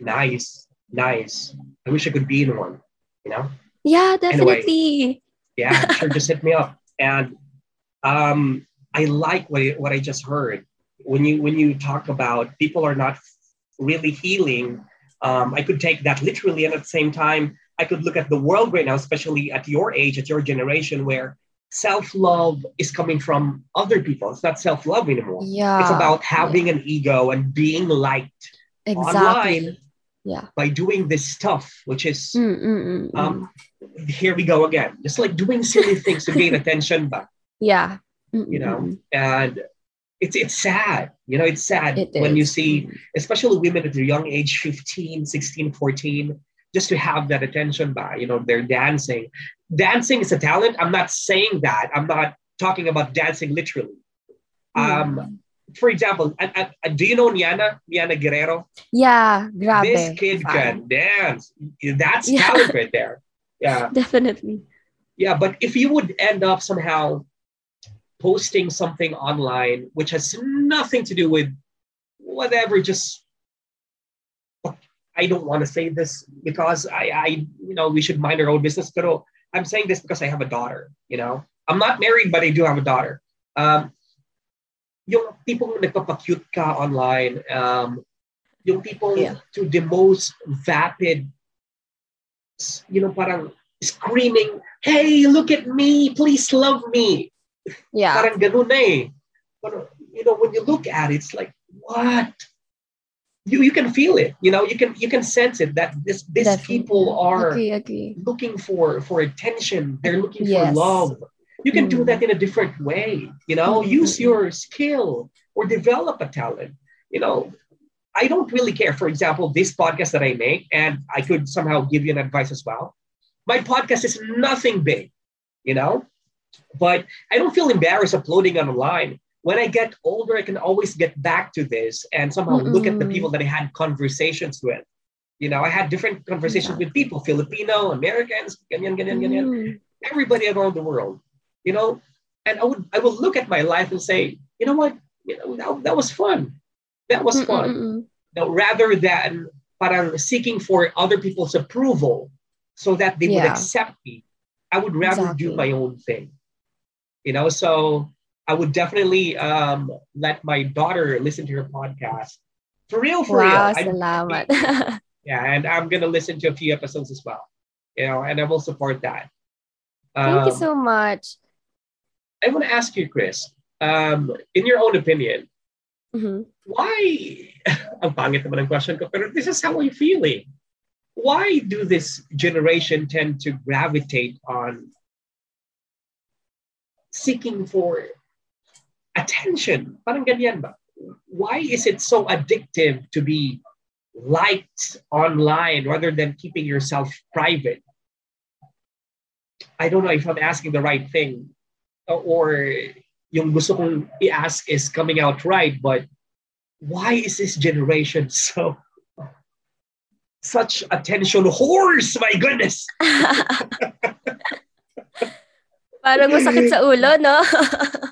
Nice, nice. I wish I could be in one. You know.
Yeah,
Anyway.
definitely.
yeah, sure, just hit me up. And um, I like what I, what I just heard when you when you talk about people are not really healing. Um, I could take that literally, and at the same time, I could look at the world right now, especially at your age, at your generation, where self love is coming from other people. It's not self love anymore.
Yeah.
it's about having an ego and being liked
exactly.
online
Yeah.
by doing this stuff, which is
Mm, mm, mm,
um, here we go again, just like doing silly things to gain attention back.
yeah.
You know and it's it's sad you know it's sad
It
when you see especially women at their young age 15 16 14 just to have that attention by you know they're dancing. Dancing is a talent. I'm not saying that. I'm not talking about dancing literally. Um for example I, I, do you know Niana Niana Guerrero?
Yeah, grabe.
this kid can dance. That's
Yeah.
talent right there. Yeah.
Definitely.
yeah, but if you would end up somehow posting something online which has nothing to do with whatever, just I don't want to say this because I, I, you know, we should mind our own business. But I'm saying this because I have a daughter. You know, I'm not married, but I do have a daughter. Um, yung tipong nagpapacute ka online, um, yung tipong
Yeah.
to the most vapid, you know, parang screaming, hey, look at me, please love me.
Yeah.
Parang ganun eh. But, you know, when you look at it, it's like, what? You, you can feel it, you know, you can you can sense it that this these
Definitely.
people are
Agree, agree.
looking for for attention they're looking
Yes.
for love you can do
Mm.
that in a different way you know
Mm,
use
mm,
your skill or develop a talent you know i don't really care for example this podcast that i make and i could somehow give you an advice as well my podcast is nothing big you know but i don't feel embarrassed uploading online when i get older i can always get back to this and somehow look at the people that i had conversations with. You know i had different conversations with people filipino americans ganyan, ganyan, ganyan.
Mm.
everybody around the world, you know. And I would I would look at my life and say, you know what, you know that, that was fun, that was
Mm,
fun. Now, rather than parang seeking for other people's approval so that they would accept me, I would rather do my own thing. You know, so I would definitely um, let my daughter listen to your podcast. For real, for
Wow,
real. I-
salamat.
yeah, and I'm gonna listen to a few episodes as well. You know, and I will support that.
Thank you
Um,
so much.
I want to ask you, Chris, um, in your own opinion,
Mhm.
why, ang pangit naman ang question ko, pero this is how I'm feeling. why do this generation tend to gravitate on seeking for attention? Parang ganyan ba? Why is it so addictive to be liked online rather than keeping yourself private? I don't know if I'm asking the right thing or yung gusto kong i-ask is coming out right, but why is this generation so such attention whores? My goodness!
parang masakit sa ulo, no?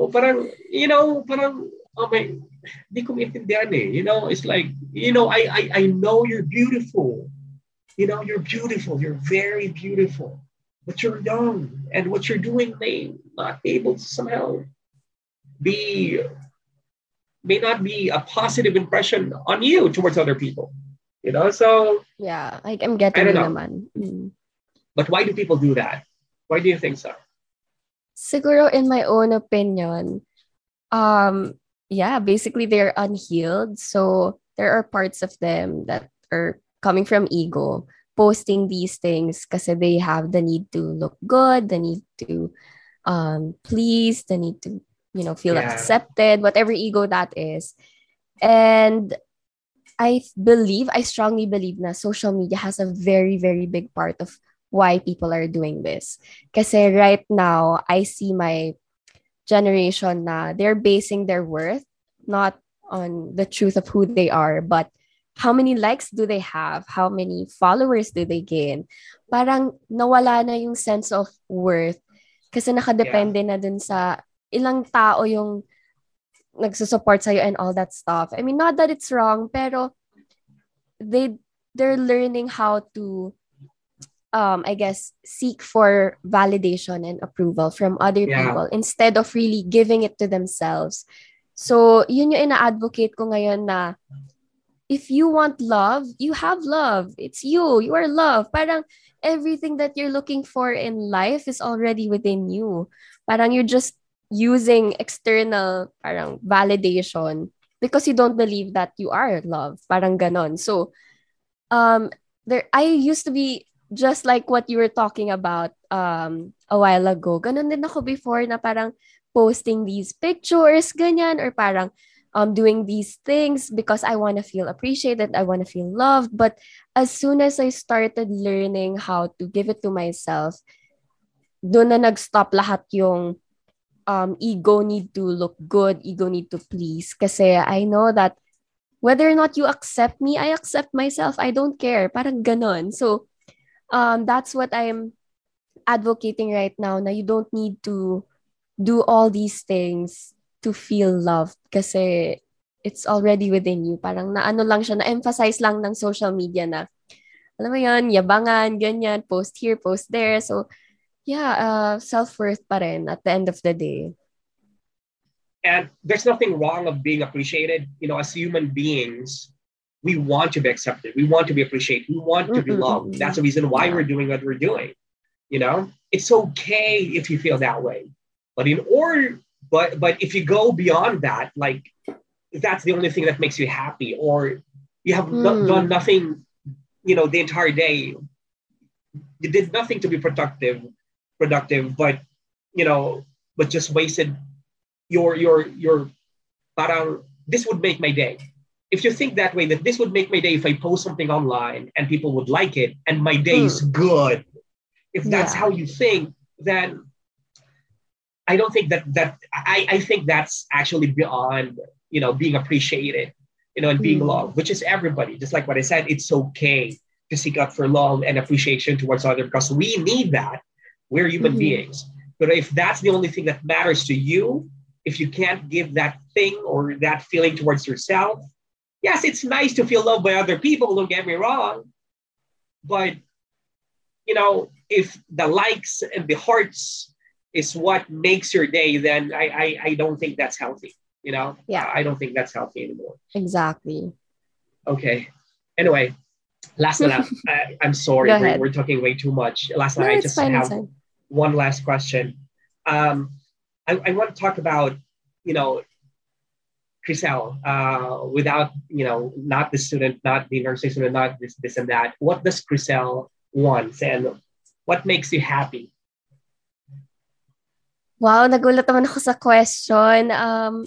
oh, parang, you know, parang, oh my, di ko maintindihan eh. You know, it's like, you know, I, I, I know you're beautiful. You know, you're beautiful. You're very beautiful. But you're young. And what you're doing may not be able to somehow be, may not be a positive impression on you towards other people. You know, so.
Yeah, like I'm getting I don't know. naman. Mm.
But why do people do that? Why do you think so?
Siguro in my own opinion, um, yeah, basically they're unhealed. So there are parts of them that are coming from ego, posting these things because they have the need to look good, the need to um, please, the need to, you know, feel yeah. accepted, whatever ego that is. And I believe, I strongly believe that social media has a very, very big part of why people are doing this. Because right now, I see my generation na they're basing their worth not on the truth of who they are, but how many likes do they have? How many followers do they gain? Parang nawala na yung sense of worth kasi nakadepende yeah. na dun sa ilang tao yung nagsusupport sa'yo and all that stuff. I mean, not that it's wrong, pero they they're learning how to um, I guess, seek for validation and approval from other yeah. people instead of really giving it to themselves. So, yun yung ina-advocate ko ngayon na if you want love, you have love. It's you. You are love. Parang everything that you're looking for in life is already within you. Parang you're just using external parang validation because you don't believe that you are love. Parang ganon. So, um, there, I used to be just like what you were talking about um, a while ago, ganun din ako before na parang posting these pictures, ganyan, or parang um, doing these things because I want to feel appreciated, I want to feel loved. But as soon as I started learning how to give it to myself, doon na nag-stop lahat yung um, ego need to look good, ego need to please. Kasi I know that whether or not you accept me, I accept myself. I don't care. Parang ganon. So, um, that's what I'm advocating right now na you don't need to do all these things to feel loved kasi it's already within you. Parang na ano lang siya, na-emphasize lang ng social media na, alam mo yun, yabangan, ganyan, post here, post there. So, yeah, uh, self-worth pa rin at the end of the day.
And there's nothing wrong of being appreciated. You know, as human beings, we want to be accepted. We want to be appreciated. We want to be loved. That's the reason why we're doing what we're doing. You know, it's okay if you feel that way. But in order, but but if you go beyond that, like that's the only thing that makes you happy, or you have mm. no, done nothing, you know, the entire day. You did nothing to be productive, productive, but you know, but just wasted your your your parang this would make my day if you think that way, that this would make my day if I post something online and people would like it and my day is mm. good. If that's yeah. how you think, then I don't think that that I, I think that's actually beyond you know being appreciated, you know, and being mm. loved, which is everybody. Just like what I said, it's okay to seek out for love and appreciation towards others because we need that. We're human mm. beings. But if that's the only thing that matters to you, if you can't give that thing or that feeling towards yourself, yes, it's nice to feel loved by other people, don't get me wrong. But, you know, if the likes and the hearts is what makes your day, then I, I, I don't think that's healthy. You know,
yeah,
I don't think that's healthy anymore.
Exactly.
Okay. Anyway, last one. I, am sorry, we're, we're, talking way too much. Last no, I just fine, have one last question. Um, I, I want to talk about, you know, Crisel, uh, without you know, not the student, not the nursing student, not this, this and that. What does Crisel want, and what makes you happy?
Wow, nagulat naman ako sa question. Um,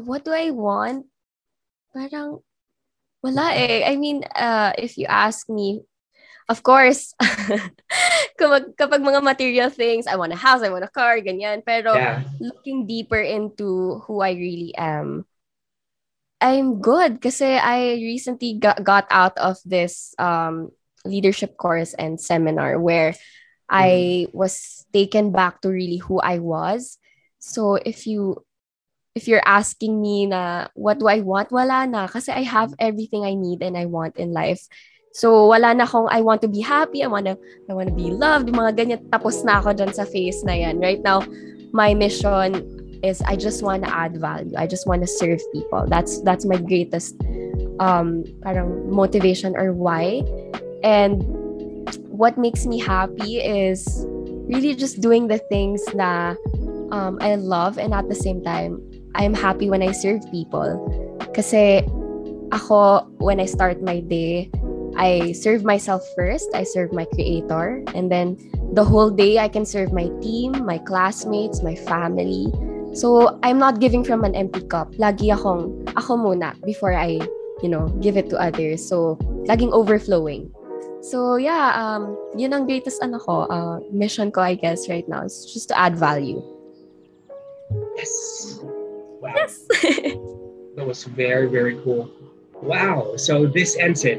what do I want? Parang wala eh. I mean, uh, if you ask me, of course, kapag, kapag mga material things, I want a house, I want a car, ganyan. Pero yeah. looking deeper into who I really am, I'm good kasi I recently got, got out of this um, leadership course and seminar where I mm-hmm. was taken back to really who I was. So if you if you're asking me na what do I want, wala na kasi I have everything I need and I want in life. So wala na akong I want to be happy, I want to I want to be loved, mga ganyan tapos na ako dyan sa phase na yan. Right now, my mission is I just want to add value. I just want to serve people. That's that's my greatest um parang motivation or why. And what makes me happy is really just doing the things that um, I love and at the same time, I'm happy when I serve people. Kasi ako, when I start my day, I serve myself first. I serve my creator. And then the whole day, I can serve my team, my classmates, my family. So, I'm not giving from an empty cup. Lagi akong, ako muna before I, you know, give it to others. So, laging overflowing. So yeah, um, yun ang greatest ano ko, uh, mission ko I guess right now is just to add value.
Yes. Wow.
Yes.
that was very very cool. Wow. So this ends it.